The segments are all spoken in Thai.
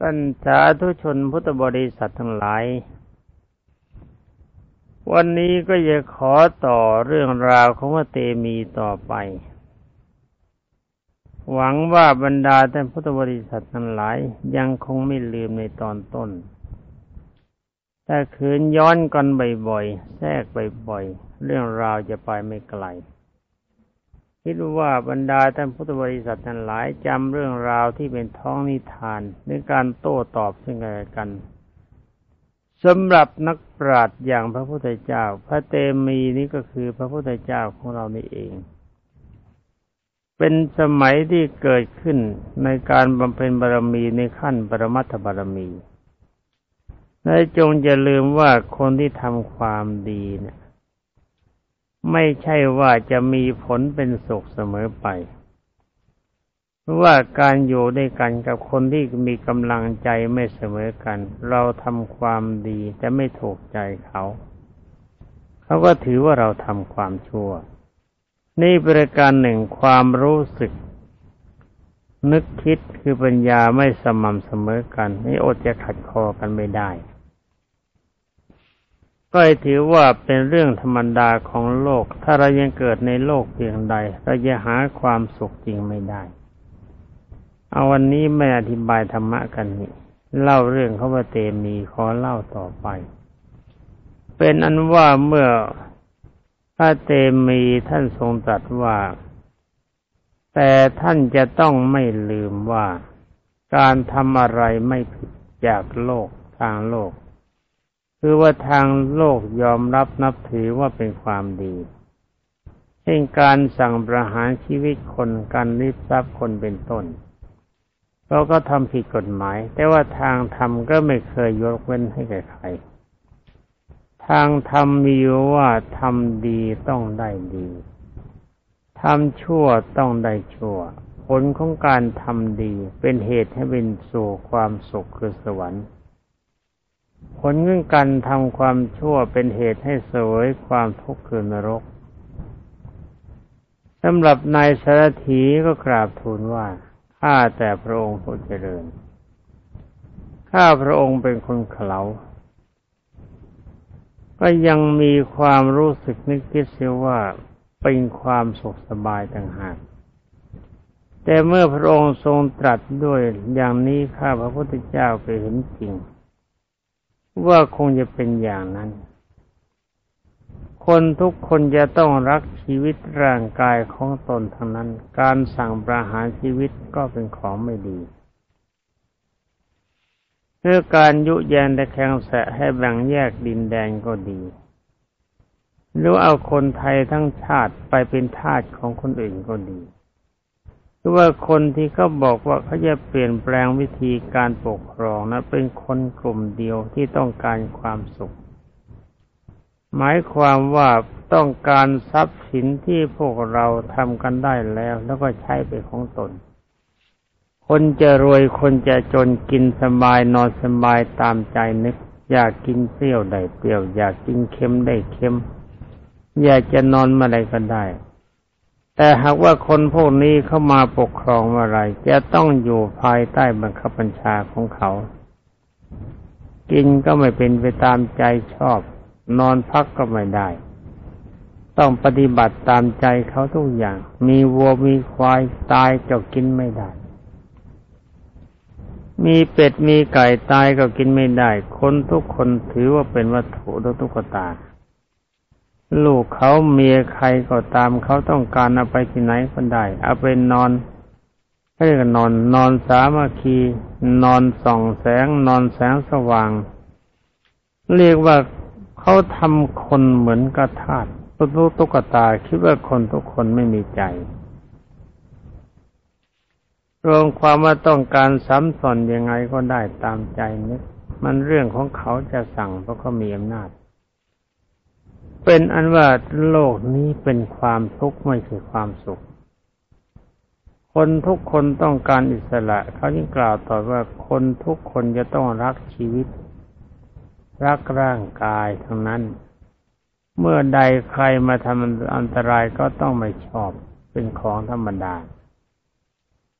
ท่านสาธุชนพุทธบริษัททั้งหลาย วันนี้ก็จะขอต่อเรื่องราวของพระเตมีต่อไป หวังว่าบรรดาท่านพุทธบริษัททั้งหลาย ยังคงไม่ลืมในตอนต้นแต่คืนย้อนกันบ่อยๆ แทรกบ่อยๆ เรื่องราวจะไปไม่ไกล คิดว่าบรรดาท่านพุทธบริษัททั้งหลายจำเรื่องราวที่เป็นท้องนิทานในการโต้ตอบซึ่งกันและกันสำหรับนักปราชญ์อย่างพระพุทธเจ้า พระเตมีนี้ก็คือพระพุทธเจ้าของเรานี่เอง เป็นสมัยที่เกิดขึ้นในการบำเพ็ญบารมีในขั้นปรมัตถบารมีและจงอย่าลืมว่าคนที่ทำความดีเนี่ย ไม่ใช่ว่าจะมีผลเป็นสุขเสมอไปเพราะว่าการอยู่ด้วยกันกับคนที่มีกำลังใจไม่เสมอกัน เราทำความดีแต่ไม่ถูกใจเขา เขาก็ถือว่าเราทำความชั่ว นี่ประการหนึ่งความรู้สึก นึกคิดคือปัญญาไม่สม่ำเสมอกันนี่อดจะขัดคอกันไม่ได้ ก็ถือว่าเป็นเรื่องธรรมดาของโลก ถ้าเรายังเกิดในโลกเพียงใด เราจะหาความสุขจริงไม่ได้ เอาวันนี้ไม่อธิบายธรรมะกันนี่เล่าเรื่องเขาว่าเตมีขอเล่าต่อไป เป็นอันว่าเมื่อพระเตมีท่านทรงตรัสว่า แต่ท่านจะต้องไม่ลืมว่า การทำอะไรไม่ผิดจากโลกทางโลก คือว่าทางโลกยอมรับนับถือว่าเป็นความดีเช่นการสั่งประหารชีวิตคนการริบทรัพย์คนเป็นต้นเราก็ทำผิดกฎหมาย แต่ว่าทางธรรมก็ไม่เคยยกเว้นให้แก่ใคร ทางธรรมมีว่าทำดีต้องได้ดีทำชั่วต้องได้ชั่ว ผลของการทำดีเป็นเหตุให้เป็นสู่ความสุขคือสวรรค์ ผลเงื่อนการทำความชั่วเป็นเหตุให้สวยความทุกข์คือนรกสำหรับนายสารถีก็กราบทูลว่าข้าแต่พระองค์ผู้เจริญข้าพระองค์เป็นคนเขลาก็ยังมีความรู้สึกนึกคิดเสียว่าเป็นความสุขสบายต่างหากแต่เมื่อพระองค์ทรงตรัสด้วยอย่างนี้ข้าพระพุทธเจ้าไปเห็นจริง ว่าคงจะเป็นอย่างนั้น คนทุกคนจะต้องรักชีวิตร่างกายของตนทั้งนั้น การสั่งประหารชีวิตก็เป็นของไม่ดีเพื่อการยุแยงแต่แข่งแสะให้แบ่งแยกดินแดนก็ดีหรือเอาคนไทยทั้งชาติไปเป็นทาสของคนอื่นก็ดี ว่าคนที่เขาบอกว่าเขาจะเปลี่ยนแปลงวิธีการปกครองนะเป็นคนกลุ่มเดียวที่ต้องการความสุข หมายความว่าต้องการทรัพย์สินที่พวกเราทำกันได้แล้ว แล้วก็ใช้ไปของตน คนจะรวยคนจะจนกินสบายนอนสบายตามใจนึก อยากกินเปรี้ยวได้เปรี้ยว อยากกินเค็มได้เค็ม อยากจะนอนเมื่อไรก็ได้ แต่หากว่าคนพวกนี้เข้ามาปกครองเมื่อไรจะต้องอยู่ภายใต้บังคับบัญชาของเขา กินก็ไม่เป็นไปตามใจชอบ นอนพักก็ไม่ได้ ต้องปฏิบัติตามใจเขาทุกอย่าง มีวัวมีควายตายก็กินไม่ได้ มีเป็ดมีไก่ตายก็กินไม่ได้ คนทุกคนถือว่าเป็นวัตถุตุ๊กตา ลูกเขาเมียใครก็ตามเขาต้องการเอาไปที่ไหนก็ได้ เอาไปนอนเรียกนอน นอนสามัคคี นอนส่องแสง นอนแสงสว่าง เรียกว่าเขาทำคนเหมือนกระทาดตุ๊กตุ๊กตาคิดว่าคนทุกคนไม่มีใจ รวมความว่าต้องการซ้ำสอนยังไงก็ได้ตามใจนึกมันเรื่องของเขาจะสั่งเพราะเขามีอำนาจ เป็นอันว่าโลกนี้เป็นความทุกข์ไม่ใช่ความสุข คนทุกคนต้องการอิสระ เขายิ่งกล่าวต่อว่าคนทุกคนจะต้องรักชีวิต รักร่างกายทั้งนั้น เมื่อใดใครมาทำอันตรายก็ต้องไม่ชอบเป็นของธรรมดา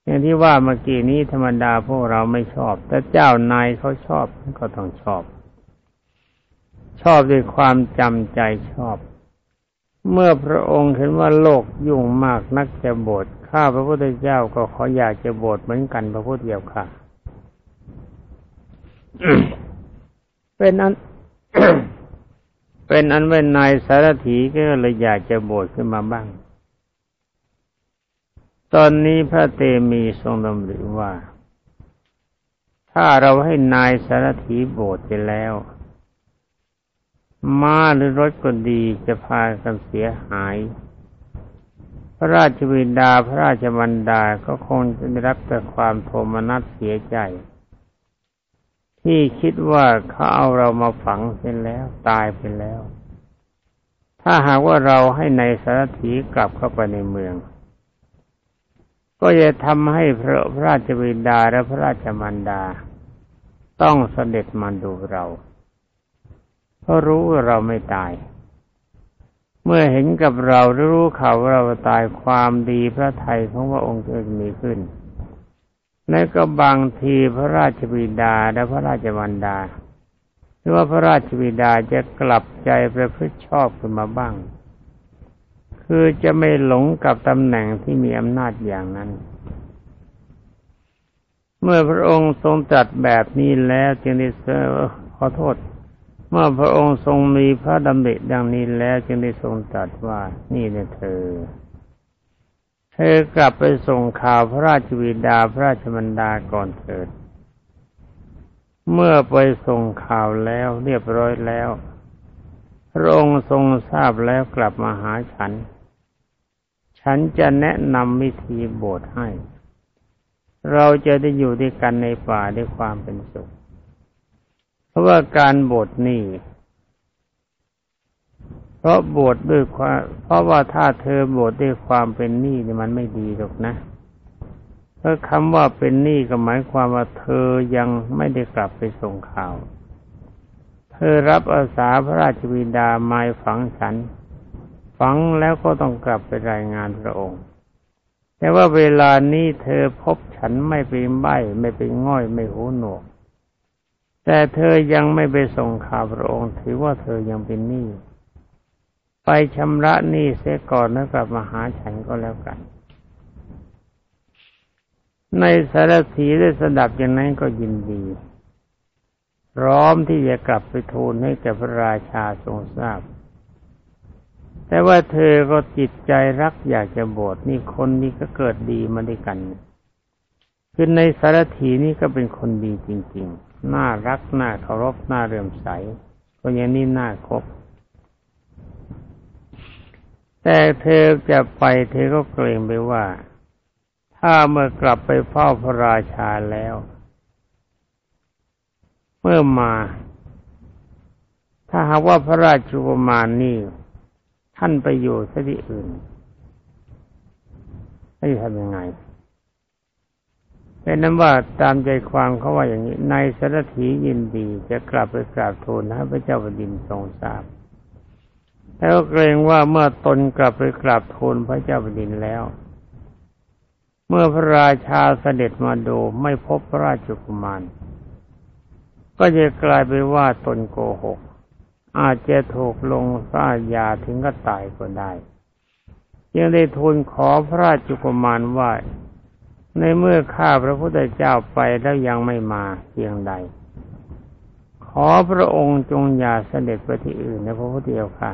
อย่างที่ว่าเมื่อกี้นี้ธรรมดาพวกเราไม่ชอบ แต่เจ้านายเขาชอบก็ต้องชอบ ชอบด้วยความจำใจชอบ เมื่อพระองค์เห็นว่าโลกยุ่งมากนักจะบวชข้าพระพุทธเจ้าก็ขออยากจะบวชเหมือนกันพระพุทธเจ้าค่ะ เป็นอันเป็นอันเป็นนายสารถีก็เลยอยากจะบวชขึ้นมาบ้าง ตอนนี้พระเตมีทรงดำริว่า ถ้าเราให้นายสารถีบวชไปแล้ว ม้าหรือรถก็ดีจะพากันเสียหาย พระราชวินดาพระราชบันดาก็คงจะได้รับแต่ความโทมนัสเสียใจ ที่คิดว่าเขาเอาเรามาฝังเสร็จแล้วตายไปแล้ว ถ้าหากว่าเราให้ในสารถีกลับเข้าไปในเมือง ก็จะทำให้พระพระราชวินดาและพระราชมันดา ต้องเสด็จมาดูเรา เพราะรู้ว่าเราไม่ตาย เมื่อเห็นกับเรารู้ข่าวว่าเราตายความดีพระไทยของพระองค์จะมีขึ้นและก็บางทีพระราชบิดาและพระราชมันดา หรือว่าพระราชบิดาจะกลับใจประพฤติชอบขึ้นมาบ้าง คือจะไม่หลงกับตำแหน่งที่มีอำนาจอย่างนั้น เมื่อพระองค์ทรงตรัสแบบนี้แล้วจึงได้เสขอโทษ เมื่อพระองค์ทรงมีพระดำริดังนี้แล้วจึงได้ทรงตรัสว่านี่เนี่ยเธอ เธอกลับไปส่งข่าวพระราชวิดาพระราชมันดาก่อนเถิด เมื่อไปส่งข่าวแล้วเรียบร้อยแล้ว พระองค์ทรงทราบแล้วกลับมาหาฉัน ฉันจะแนะนำวิธีบวชให้ เราจะได้อยู่ด้วยกันในป่าด้วยความเป็นสุข ราะว่าการบวชนี่ เพราะบวชดด้วยความ เพราะว่าถ้าเธอบวชดด้วยความเป็นหนี้นี่มันไม่ดีหรอกนะเพราะคำว่าเป็นหนี้ก็หมายความว่าเธอยังไม่ได้กลับไปส่งข่าว เธอรับอาสาพระราชบิดามาฝังฉัน ฝังแล้วก็ต้องกลับไปรายงานพระองค์แต่ว่าเวลานี้เธอพบฉันไม่เป็นใบไม่เป็นง่อยไม่หูหนวก แต่เธอยังไม่ไปส่งข่าวพระองค์ถือว่าเธอยังเป็นหนี้ไปชำระหนี้เสียก่อนแล้วกลับมาหาฉันก็แล้วกัน ในสารถีได้สดับอย่างนั้นก็ยินดี พร้อมที่จะกลับไปทูลให้แก่พระราชาทรงทราบ แต่ว่าเธอก็จิตใจรักอยากจะบวชนี่คนนี้ก็เกิดดีมาด้วยกัน คือในสารถีนี่ก็เป็นคนดีจริง ๆ น่ารักน่าเคารพน่าเรื่มใสคนอย่างนี้น่าคบ แต่เธอจะไปเธอก็เกรงไปว่า ถ้าเมื่อกลับไปเฝ้าพระราชาแล้ว เมื่อมา ถ้าหากว่าพระราชุปมานนี่ท่านไปอยู่ที่อื่นให้ทำยังไง เป็นนั้นว่าตามใจความเขาว่าอย่างนี้ในสารถียินดีจะกลับไปกราบทูลให้พระเจ้าแผ่นดินทรงทราบแล้วเกรงว่าเมื่อตนกลับไปกราบทูลพระเจ้าแผ่นดินแล้ว เมื่อพระราชาเสด็จมาดูไม่พบพระราชกุมารก็จะกลายไปว่าตนโกหก อาจจะถูกลงฟ้ายาถึงก็ตายก็ได้ยังได้ทูลขอพระราชกุมารว่า ในเมื่อข้าพระพุทธเจ้าไปแล้วยังไม่มาเพียงใด ขอพระองค์จงอย่าเสด็จไปที่อื่นในพระพุทธเจ้าค่ะ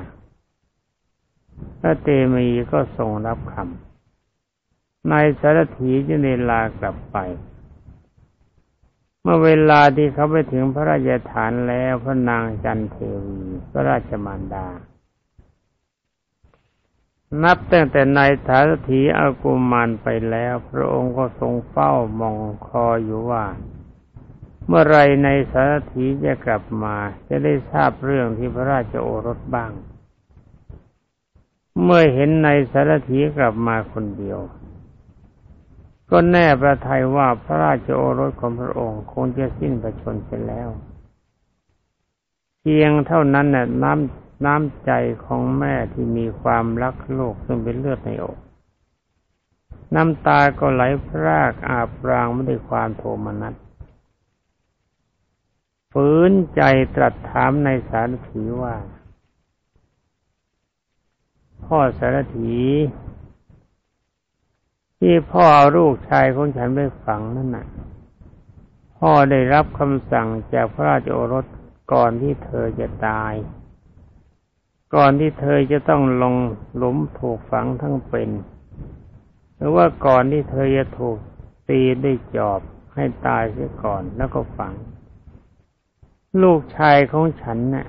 พระเตมีก็ทรงรับคำนายสารถีจึงได้ลากลับไป เมื่อเวลาที่เขาไปถึงพระราชฐานแล้วพระนางจันเทวีพระราชมารดา นับตั้งแต่ในฐานถีอากุมารไปแล้ว พระองค์ก็ทรงเฝ้ามองคออยู่ว่า เมื่อไรในสารถีจะกลับมา จะได้ทราบเรื่องที่พระราชโอรสบ้าง เมื่อเห็นในสารถีกลับมาคนเดียว ก็แน่ประทัยว่าพระราชโอรสของพระองค์คงจะสิ้นประชนไปแล้ว เพียงเท่านั้นน่ะน้ำ น้ำใจของแม่ที่มีความรักโลกซึ่งเป็นเลือดในอก น้ำตาก็ไหลพรากอาบรางไม่ได้ความโทมนัสฝืนใจตรัสถามในสารถีว่า พ่อสารถีที่พ่อเอาลูกชายของฉันไปฝังนั่นน่ะ พ่อได้รับคำสั่งจากพระราชโอรสก่อนที่เธอจะตาย ก่อนที่เธอจะต้องลงหลุมถูกฝังทั้งเป็น หรือว่าก่อนที่เธอจะถูกตีด้วยจอบให้ตายเสียก่อนแล้วก็ฝัง ลูกชายของฉันนะ่ะ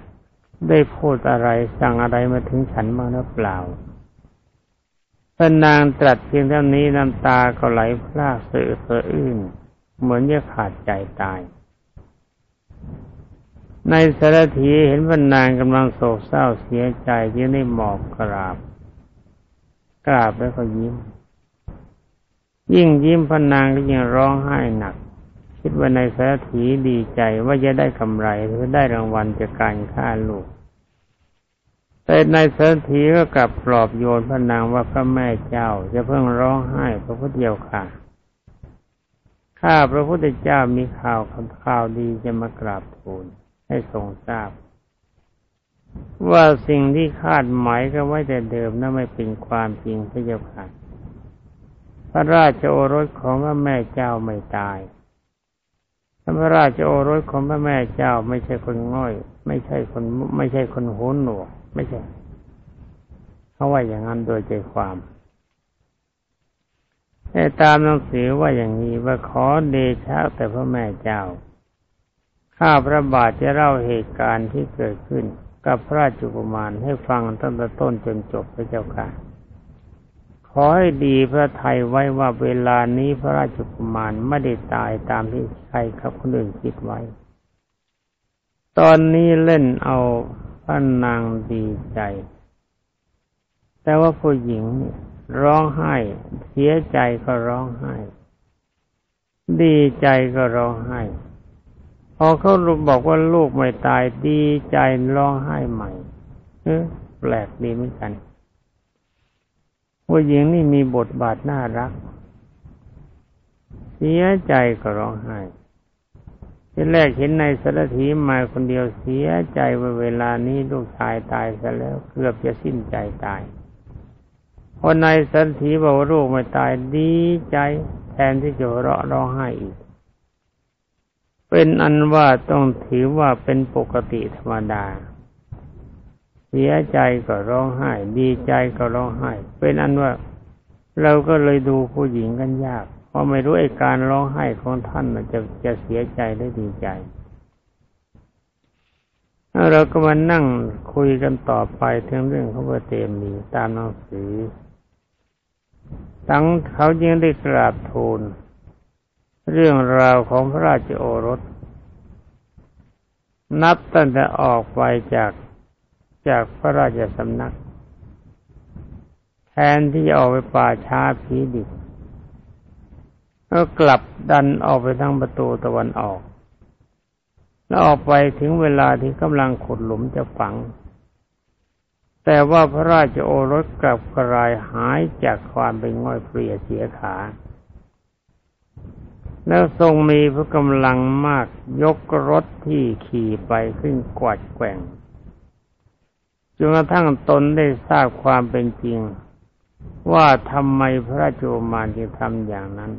ได้พูดอะไรสั่งอะไรมาถึงฉันบ้างหรือเปล่าพระนางตรัสเพียงเท่านี้น้ำตาก็ไหลพรากเสือเสืออื้นเหมือนจะขาดใจตาย ในสารถีเห็นพระนางกำลังโศกเศร้าเสียใจยึงได้หมอบกราบ กราบแล้วก็ยิ้ม ยิ่งยิ้มพนางก็ยิ่งร้องไห้หนัก คิดว่าในสารถีดีใจว่าจะได้กำไรหรือได้รางวัลจากการฆ่าลูก แต่ในสารถีก็กลับปลอบโยนพนางว่าพระแม่เจ้าจะเพิ่งร้องไห้พระพุทธเจ้าค่ะข้าพระพุทธเจ้ามีข่าวข่าวดีจะมากราบทูล ให้ทรงทราบ ว่าสิ่งที่คาดหมายกันไว้แต่เดิมนั้นไม่เป็นความจริงพระเจ้าค่ะพระราชโอรสของพระแม่เจ้าไม่ตายพระราชโอรสของพระแม่เจ้าไม่ใช่คนง่อย ไม่ใช่คนไม่ใช่คนโหนหนวก ไม่ใช่เขาว่าอย่างนั้นโดยใจความแต่ตามหนังสือว่าอย่างนี้ว่าขอเดชะแต่พระแม่เจ้า ข้าพระบาทจะเล่าเหตุการณ์ที่เกิดขึ้น กับพระราชกุมารให้ฟังตั้งแต่ต้นจนจบพระเจ้าค่ะ ขอให้ดีพระไทยไว้ว่าเวลานี้พระราชกุมารไม่ได้ตายตามที่ใครครับคนอื่นคิดไว้ ตอนนี้เล่นเอาพระนางดีใจ แต่ว่าผู้หญิงร้องไห้ เสียใจก็ร้องไห้ ดีใจก็ร้องไห้ พอเขาบอกว่าลูกไม่ตายดีใจร้องไห้ใหม่เออแปลกดีเหมือนกันผู้หญิงนี่มีบทบาทน่ารัก เสียใจก็ร้องไห้ที่แรกเห็นในสารถีมาคนเดียวเสียใจว่าเวลานี้ลูกชายตายซะแล้วเกือบจะสิ้นใจตายพอนายสันถีบอกว่าลูกไม่ตายดีใจ แทนที่จะเราะร้องไห้อีก เป็นอันว่าต้องถือว่าเป็นปกติธรรมดา เสียใจก็ร้องไห้ ดีใจก็ร้องไห้ เป็นอันว่าเราก็เลยดูผู้หญิงกันยาก เพราะไม่รู้ไอ้การร้องไห้ของท่านจะจะเสียใจหรือดีใจเราก็มานั่งคุยกันต่อไปถึงเรื่องของพระเตมีตามหนังสือตั้งเขายังได้กราบทูล เรื่องราวของพระราชโอรส นับตั้งแต่ออกไปจากจากพระราชสำนัก แทนที่จะออกไปป่าช้าผีดิบก็กลับดันออกไปทางประตูตะวันออก แล้วออกไปถึงเวลาที่กำลังขุดหลุมจะฝัง แต่ว่าพระราชโอรสกลับกระายหายจากความเป็นง่อยเปลี่ยเสียขา แล้วทรงมีพระกำลังมากยกรถที่ขี่ไปขึ้นกวาดแกว่งจนกระทั่งตนได้ทราบความเป็นจริง ว่าทำไมพระโอมานจึงทำอย่างนั้น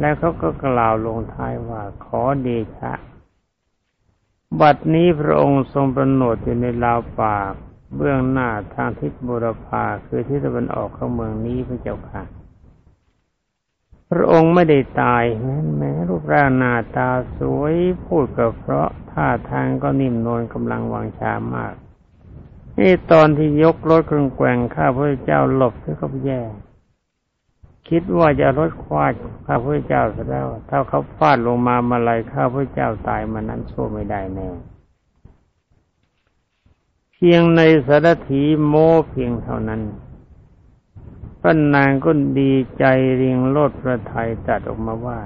และเขาก็กล่าวลงท้ายว่าขอเดชะ บัดนี้พระองค์ทรงประโนดอยู่ในลาวป่าเบื้องหน้าทางทิศบุรพาคือทิศตะวันออกของเมืองนี้พระเจ้าค่ะ ระองค์ไม่ได้ตายแม้แม้รูปร่างหน้าตาสวยพูดกับเพราะท่าทางก็นิ่มนวลกำลังวางชามากนี่ตอนที่ยกรถเครื่องแกว่งข้าพระเจ้าหลบก็แย่ คิดว่าจะรถควาดข้าพระเจ้าซะแล้ว ถ้าเขาฟาดลงมามาลายข้าพระเจ้าตายมานั้นโ่วไม่ได้แน่เพียงในสารถีโมเพียงเท่านั้น ป้นางก็ดีใจเรียงโลดพระไทยตัดออกมาว่า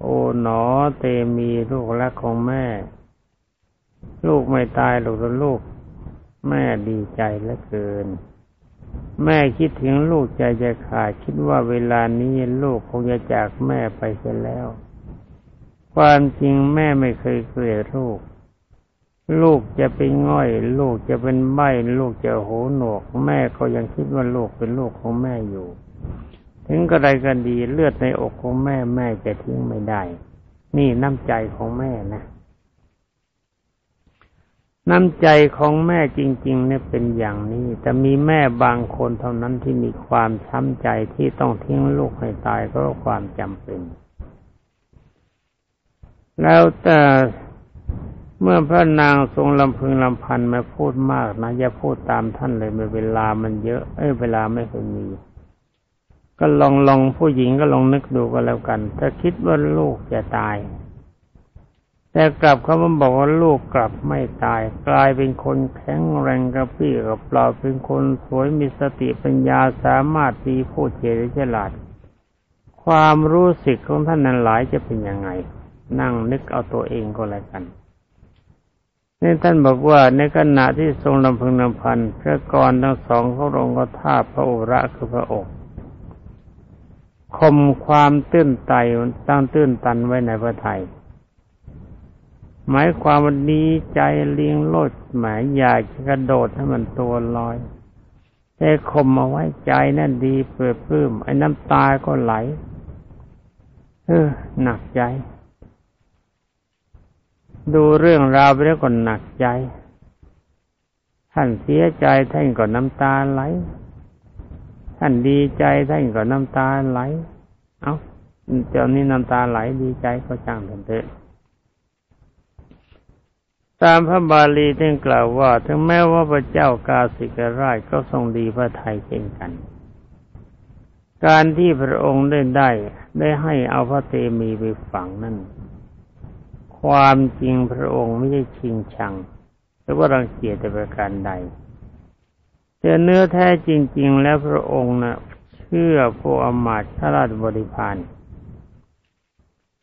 โอ๋หนอเตมีลูกรักของแม่ ลูกไม่ตายหรอกลูก แม่ดีใจเหลือเกิน แม่คิดถึงลูกใจจะขาดคิดว่าเวลานี้ลูกคงจะจากแม่ไปเสียแล้ว ความจริงแม่ไม่เคยเกลียดลูก ลูกจะเป็นง่อย ลูกจะเป็นใบลูกจะโหหนวก แม่ก็ยังคิดว่าลูกเป็นลูกของแม่อยู่ ถึงกระไรกันดีเลือดในอกของแม่แม่จะทิ้งไม่ได้ นี่น้ำใจของแม่นะ น้ำใจของแม่จริง ๆ เนี่ยเป็นอย่างนี้ แต่มีแม่บางคนเท่านั้นที่มีความช้ำใจที่ต้องทิ้งลูกให้ตายเพราะความจำเป็น แล้วแต่ เมื่อพระนางทรงลำพึงลำพันมาพูดมากนะอย่าพูดตามท่านเลยเวลามันเยอะ เอ้ยเวลาไม่เคยมี ก็ลองลองผู้หญิงก็ลองนึกดูก็แล้วกันถ้าคิดว่าลูกจะตาย แต่กลับเขามาบอกว่าลูกกลับไม่ตาย กลายเป็นคนแข็งแรงกระปี้กับเปล่าเป็นคนสวยมีสติปัญญาสามารถมีพูดเฉยฉลาด ความรู้สึกของท่านนั้นหลายจะเป็นยังไง นั่งนึกเอาตัวเองก็แล้วกัน นี่ท่านบอกว่าในขณะที่ทรงลำพึงลำพันพระกรทั้งสองเขาลงก็ท่าพระโอระคือพระอกคมความตื้นไตตั้งตื้นตันไว้ในพระไทยหมายความว่าดีใจเลี้ยงโลดหมายอยากจะกระโดดให้มันตัวลอยแต่ข่มาไว้ใจนั่นดีเปิดพื้มไอ้น้ำตาก็ไหล เออหนักใจ ดูเรื่องราวไปแล้วก็หนักใจ ท่านเสียใจท่านก็น้ำตาไหล ท่านดีใจท่านก็น้ำตาไหล เอา้าเจ้านี้น้ำตาไหลดีใจก็ช่างเถอะตามพระบาลีท่านกล่าวว่า ถึงแม้ว่าพระเจ้ากาสิกราชก็ทรงดีพระไทยเช่นกัน การที่พระองค์ได้ได้ได้ให้เอาพระเตมีไปฝังนั่น ความจริงพระองค์ไม่ใช่ชิงชัง หรือว่ารังเกียจแต่ประการใดแต่เนื้อแท้จริง ๆ แล้วพระองค์นะ่ะเชื่อพวกอมาตย์ราชบริพาร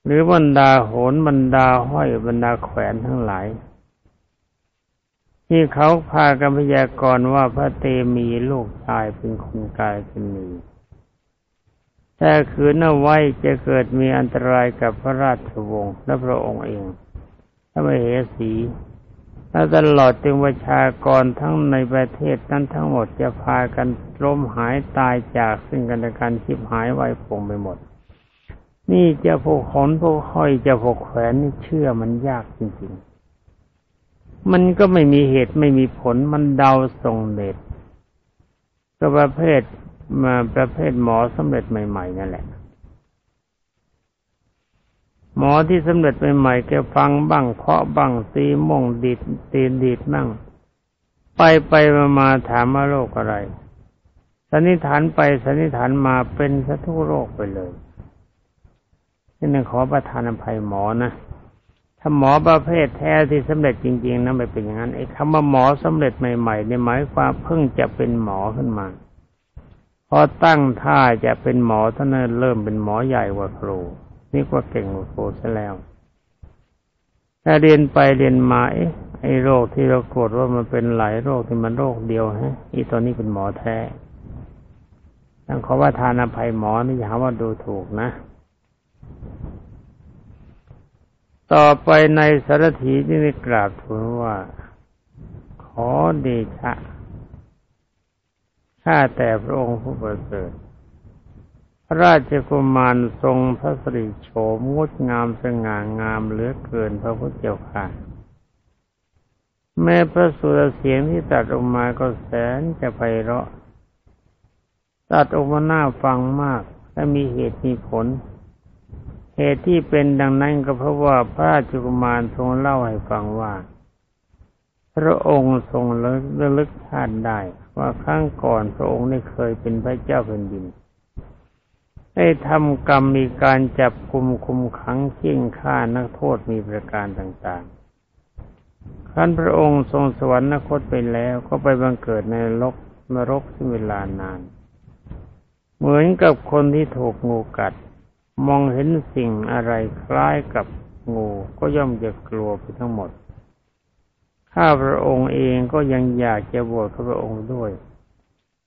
หรือบรรดาโหนบรรดาห้อยบรรดาแขวนทั้งหลาย ที่เขาพากันพยากรณ์ว่าพระเตมีลูกชายเป็นคนกายเป็นมี แต่คืนเอาไว้จะเกิดมีอันตรายกับพระราชวงศ์และพระองค์เองถ้าไม่เหสีและตลอดจึงประชากรทั้งในประเทศนั้นทั้งหมดจะพากันล้มหายตายจากซึ่งกันและกันชิบหายไว้ผงไปหมด นี่จะพวกขนพวกห้อยจะพวกแขวนนี่เชื่อมันยากจริงๆ มันก็ไม่มีเหตุไม่มีผลมันเดาส่งเด็ดก็ประเภท มาประเภทหมอสำเร็จใหม่ ๆ นั่นแหละ หมอที่สำเร็จใหม่ๆแกฟังบ้างเคาะบ้างตีม่งดีดตีนดีดบ้างไปไปมามาถามว่าโรคอะไรสันนิษฐานไปสันนิษฐานมาเป็นสัทุโรคไปเลยนี่นึงขอประทานอภัยหมอนะถ้าหมอประเภทแท้ที่สำเร็จจริง ๆนะไม่เป็นอย่างนั้นไอ้คำว่าหมอสำเร็จใหม่ๆในหมายความเพิ่งจะเป็นหมอขึ้นมา อตั้งท่าจะเป็นหมอท่านเริ่มเป็นหมอใหญ่กว่าครูนี่ก็เก่งกว่าครูซะแล้วถ้าเรียนไปเรียนมาเอ๊ะไอ้โรคที่เราโกรธว่ามันเป็นหลายโรคที่มันโรคเดียวฮะอีตอนนี้เป็นหมอแท้ต้องขอว่าทานอภัยหมอนี่อย่าว่าดูถูกนะ ต่อไปในสารถีที่ได้กราบทูลว่า ขอเดชะ ข้าแต่พระองค์ผู้ประเสริฐ พระราชกุมารทรงพระสิริโฉมงดงามสง่างามเหลือเกินพระพุทธเจ้าค่ะ แม้พระสุรเสียงที่ตัดออกมาก็แสนจะไพเราะ ตัดออกมาหน้าฟังมากและมีเหตุมีผล เหตุที่เป็นดังนั้นก็เพราะว่าพระราชกุมารทรงเล่าให้ฟังว่า พระองค์ทรงระลึกชาติได้ ว่าครั้งก่อนพระองค์ได้เคยเป็นพระเจ้าแผ่นดิน ได้ทำกรรมมีการจับคุมคุมขังเชี่ยงฆ่านักโทษมีประการต่างๆครั้นพระองค์ทรงสวรรคตไปแล้วก็ไปบังเกิดในนรกนรกที่เวลานาน เหมือนกับคนที่ถูกงูกัด มองเห็นสิ่งอะไรคล้ายกับงูก็ย่อมจะกลัวไปทั้งหมด ข้าพระองค์เองก็ยังอยากจะบวชพระองค์ด้วย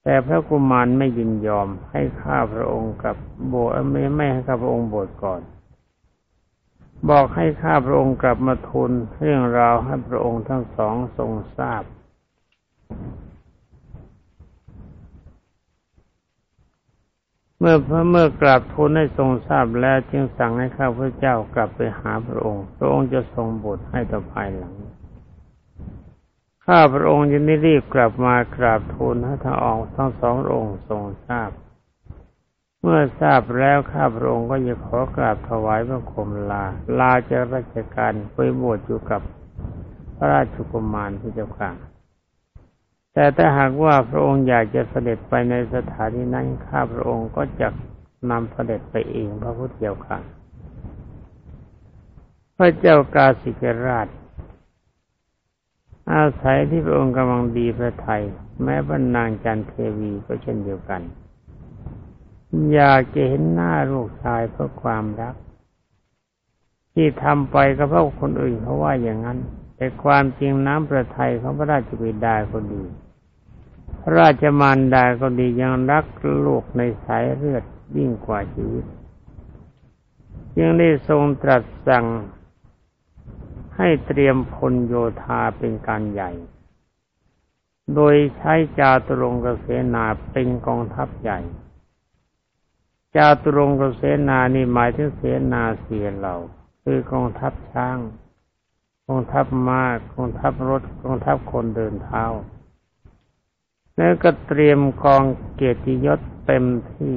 แต่พระกุมารไม่ยินยอมให้ข้าพระองค์กับโบไม่ไม่ให้ข้าพระองค์บวชก่อน บอกให้ข้าพระองค์กลับมาทูลเรื่องราวให้พระองค์ทั้งสองทรงทราบเมื่อพระเมื่อกราบทูลให้ทรงทราบแล้วจึงสั่งให้ข้าพระเจ้ากลับไปหาพระองค์ พระองค์จะทรงบทให้ต่อภายหลัง ข้าพระองค์จะได้รีบกลับมากราบทูลให้ทั้งองค์ทั้งสององค์ทรงทราบ เมื่อทราบแล้วข้าพระองค์ก็จะขอกราบถวายพระคมลา ลาจากราชการไปบวชอยู่กับพระราชกุมารที่เจ้าค่ะแต่ถ้าหากว่าพระองค์อยากจะเสด็จไปในสถานที่นั้นข้าพระองค์ก็จะนำเสด็จไปเองพระพุทธเจ้าค่ะ พระเจ้ากาสิกราช อาศัยที่พระองค์กำลังดีพระไทย แม้บรรนางจันเทวีก็เช่นเดียวกัน อยากจะเห็นหน้าลูกชายเพราะความรัก ที่ทำไปก็เพราะคนอื่นเขาว่าอย่างนั้น แต่ความจริงน้ำประทัยของพระราชบิดาคนดี พระราชมารดาก็ดียังรักลูกในสายเลือดยิ่งกว่าชีวิตยังได้ทรงตรัสสั่ง ให้เตรียมพลโยธาเป็นการใหญ่ โดยใช้จาตุรงกเสนาเป็นกองทัพใหญ่ จาตุรงกเสนานี่หมายถึงเสนาเสียเหล่า คือกองทัพช้าง กองทัพมา้ากองทัพรถ กองทัพคนเดินเท้า แล้วก็เตรียมกองเกียรติยศเต็มที่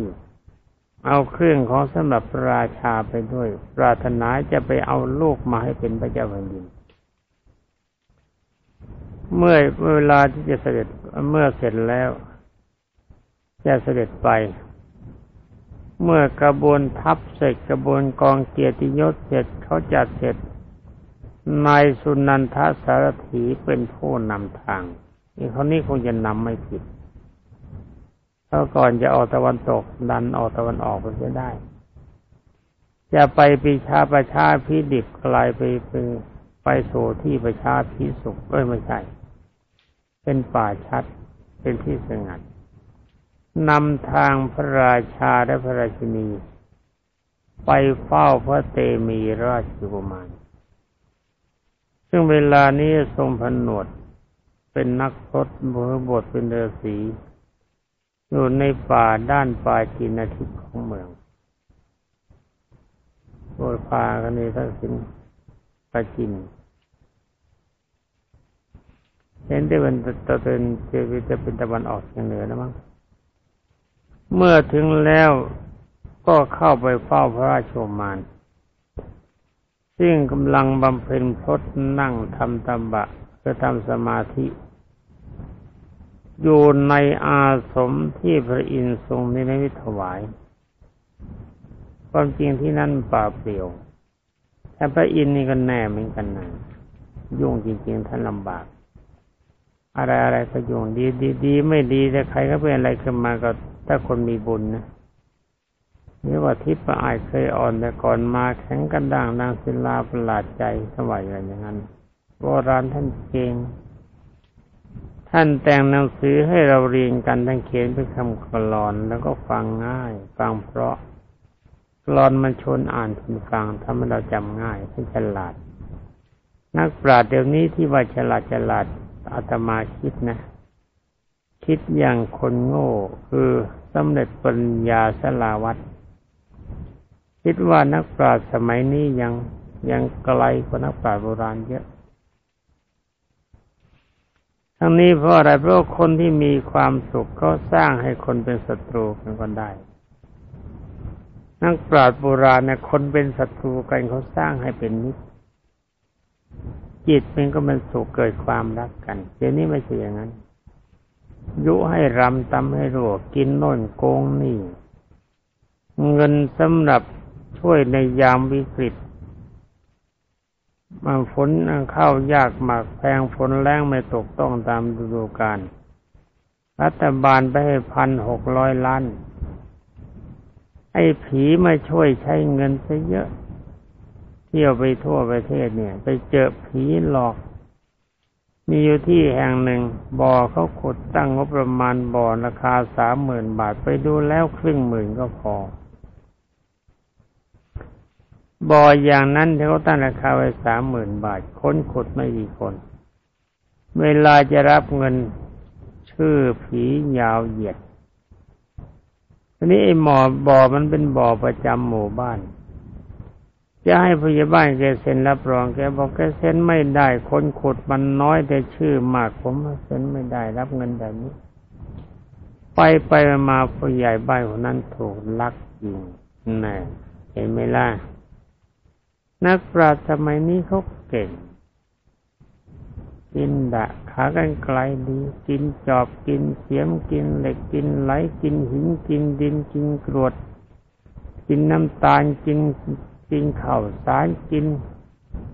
เอาเครื่องของสำหรับราชาไปด้วย ปรารถนาจะไปเอาลูกมาให้เป็นพระเจ้าแผ่นดิน เมื่อเวลาที่จะเสด็จเมื่อเสร็จแล้วจะเสด็จไป เมื่อกระบวนทัพเสร็จกระบวนกองเกียรติยศเสร็จเขาจัดเสร็จนายสุนันทสารถีเป็นผู้นำทางนี่คนนี้คงจะนำไม่ผิด เพราะก่อนจะออกตะวันตกดันออกตะวันออกไปเสียได้จะไปปีชาประชาพิดิบกลายไปไปไปสู่ที่ประชาพิสุขเอ้ยไม่ใช่ เป็นป่าชัดเป็นที่สงัดนำทางพระราชาและพระราชินี ไปเฝ้าพระเตมีราชกุมารซึ่งเวลานี้ทรงผนวดเป็นนักพรตบทบทเป็นเรือสี อยู่ในป่าด้านป่าจินทิศของเมืองบทพากันนี้ทั้งสิ้นปาจินเห็นได้เป็นตะเป็นจะเป็นตะวันออกเฉียงเหนือนะมั้งเมื่อถึงแล้วก็เข้าไปเฝ้าพระราชโอมานซึ่งกำลังบำเพ็ญพจนั่งทำตบะเพื่อทำสมาธิ อยู่ในอาสมที่พระอินทร์ทรงนิมิตถวาย ความจริงที่นั่นป่าเปลี่ยว แต่พระอินทร์นี่ก็แน่เหมือนกันนะยุ่งจริง ๆ ท่านลำบาก อะไรอะไรก็ยุ่งดีดีดีไม่ดีแต่ใครก็เป็นอะไรขึ้นมาก็ถ้าคนมีบุญนะนี่ว่าทิพย์ประอายเคยอ่อนแต่ก่อนมาแข็งกันด่างนางศิลาประหลาดใจสมัยอะไรอย่างนั้นโบราณท่านเก่ง ท่านแต่งหนังสือให้เราเรียนกันทั้งเขียนเป็นคำกลอนแล้วก็ฟังง่าย ฟังเพราะกลอนมันชนอ่านทนฟังทำให้เราจำง่ายให้ฉลาด นักปราชญ์เดี๋ยวนี้ที่ว่าฉลาดฉลาดอาตมาคิดนะ คิดอย่างคนโง่ คือสำเร็จปัญญาสลาวัตคิดว่านักปราชญ์สมัยนี้ยังยังไกลกว่านักปราชญ์โบราณเยอะ ทั้งนี้เพราะอะไรเพราะคนที่มีความสุขก็สร้างให้คนเป็นศัตรูกันก็ได้ นักปราชญ์โบราณเนี่ยคนเป็นศัตรูกันเขาสร้างให้เป็นมิตรจิตมันก็เป็นสุขเกิดความรักกันเดี๋ยวนี้ไม่ใช่อย่างนั้นยุให้รำตำให้รัวกินโน่นโกงนี่ เงินสำหรับช่วยในยามวิกฤต มาฝนเข้ายากหมากแพงฝนแรงไม่ตกต้องตามฤดูกาลรัฐบาลไปให้พันหกร้อยล้าน ไอ้ผีมาช่วยใช้เงินซะเยอะ เที่ยวไปทั่วประเทศเนี่ย ไปเจอผีหลอก มีอยู่ที่แห่งหนึ่ง บ่อเขาขุดตั้งงบประมาณบ่อราคาสามหมื่นบาทไปดูแล้วครึ่งหมื่นก็พอ บ่ออย่างนั้นเขาตั้งราคาไว้สามหมื่นบาท ค้นขุดไม่กี่คน เวลาจะรับเงินชื่อผียาวเหยียดทีนี้ไอ้หมอบ่อมันเป็นบ่อประจำหมู่บ้าน จะให้พยาบาลแกเซ็นรับรองแกบอกแกเซ็นไม่ได้ คนขุดมันน้อยแต่ชื่อมากผมเซ็นไม่ได้รับเงินแบบนี้ ไปไปมาผู้ใหญ่บ้านคนนั้นถูกลักยิงแน่เห็นไหมล่ะ นักปราชญ์สมัยนี้เขาเก่ง กินดะขากันไกลดี กินจอบกินเสียมกินเหล็กกินไหลกินหินกินดินกินกรวด กินน้ำตาลกินกินข้าสารกิน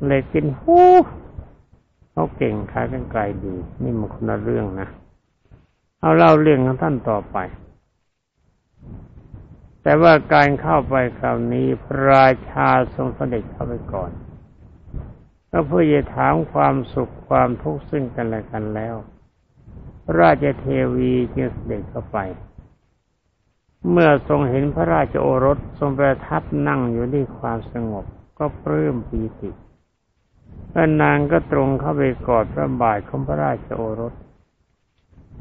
เหล็กกินหูเขาเก่งขากันไกลดี นี่มันคนละเรื่องนะเอาเล่าเรื่องของท่านต่อไป แต่ว่าการเข้าไปคราวนี้พระราชาทรงเสด็จเข้าไปก่อนก็เพื่อจะถามความสุขความทุกข์ซึ่งกันและกันแล้ว ราชเทวีจึงเสด็จเข้าไป เมื่อทรงเห็นพระราชโอรสทรงประทับนั่งอยู่ด้วยความสงบก็ปลื้มปีติพระนางก็ตรงเข้าไปกอดพระบาทของพระราชโอรส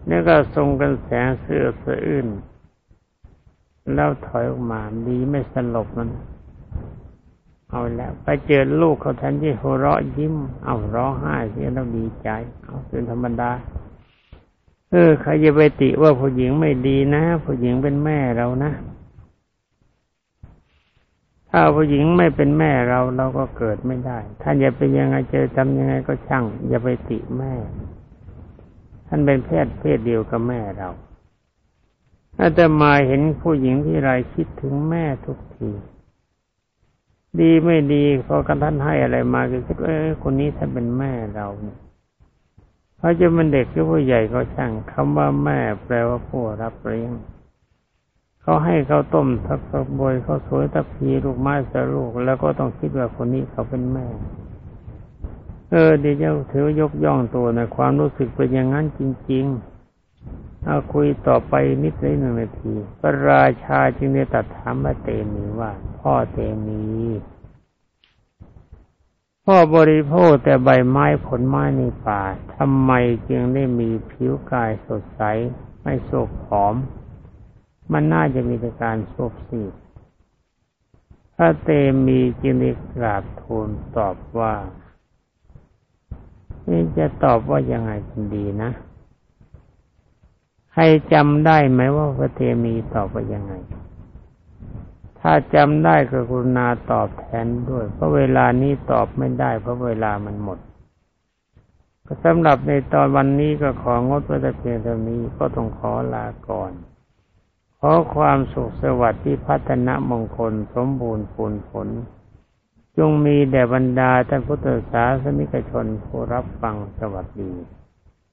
นี่ก็ทรงกันแสงเสื้อสะอื้น แล้วถอยออกมาดีไม่สลบมัน เอาแล้วไปเจอลูกเขาแทนที่หัวเราะยิ้ม เอาร้องไห้ที่เราดีใจ เอาเป็นธรรมดา เออใครจะไปติว่าผู้หญิงไม่ดีนะผู้หญิงเป็นแม่เรานะถ้าผู้หญิงไม่เป็นแม่เราเราก็เกิดไม่ได้ ท่านจะเป็นยังไงเจอทำยังไงก็ช่าง อย่าไปติแม่ ท่านเป็นเพศเพศเดียวกับแม่เรา อาตมาเห็นผู้หญิงที่ไรคิดถึงแม่ทุกที ดีไม่ดีพอกันท่านให้อะไรมาก็คิดว่าคนนี้ท่านเป็นแม่เราเนี่ยเขาจะเป็นเด็กหรือผู้ใหญ่ก็ช่างคำว่าแม่แปลว่าผู้รับเลี้ยงเขาให้เขาต้มทักทักบอยเขาสวยทักพีลูกไม้สลูก แล้วก็ต้องคิดว่าคนนี้เขาเป็นแม่ เออเดี๋ยวถือยกย่องตัวในความรู้สึกเป็นอย่างนั้นจริง ๆ เอาคุยต่อไปนิดหนึ่งนาที พระราชาจึงได้ตัดถามมาเตมีว่า พ่อเตมี พ่อบริโภคแต่ใบไม้ผลไม้ในป่าทำไมจึงได้มีผิวกายสดใส ไม่โศกผอม มันน่าจะมีแต่การโศกสีพระเตมีจึงได้กราบทูลตอบว่านี่จะตอบว่ายังไงกันดีนะ ใครจำได้ไหมว่าพระเทมีตอบว่ายังไง ถ้าจำได้ก็กรุณาตอบแทนด้วย เพราะเวลานี้ตอบไม่ได้ เพราะเวลามันหมดก็สำหรับในตอนวันนี้ก็ของดไว้แต่เพียงเท่านี้ก็ต้องขอลาก่อน ขอความสุขสวัสดิ์ที่พัฒนมงคลสมบูรณ์ผลผล จงมีแด่บรรดาท่านพุทธศาสนิกชนผู้รับฟังสวัสดี